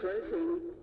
closing.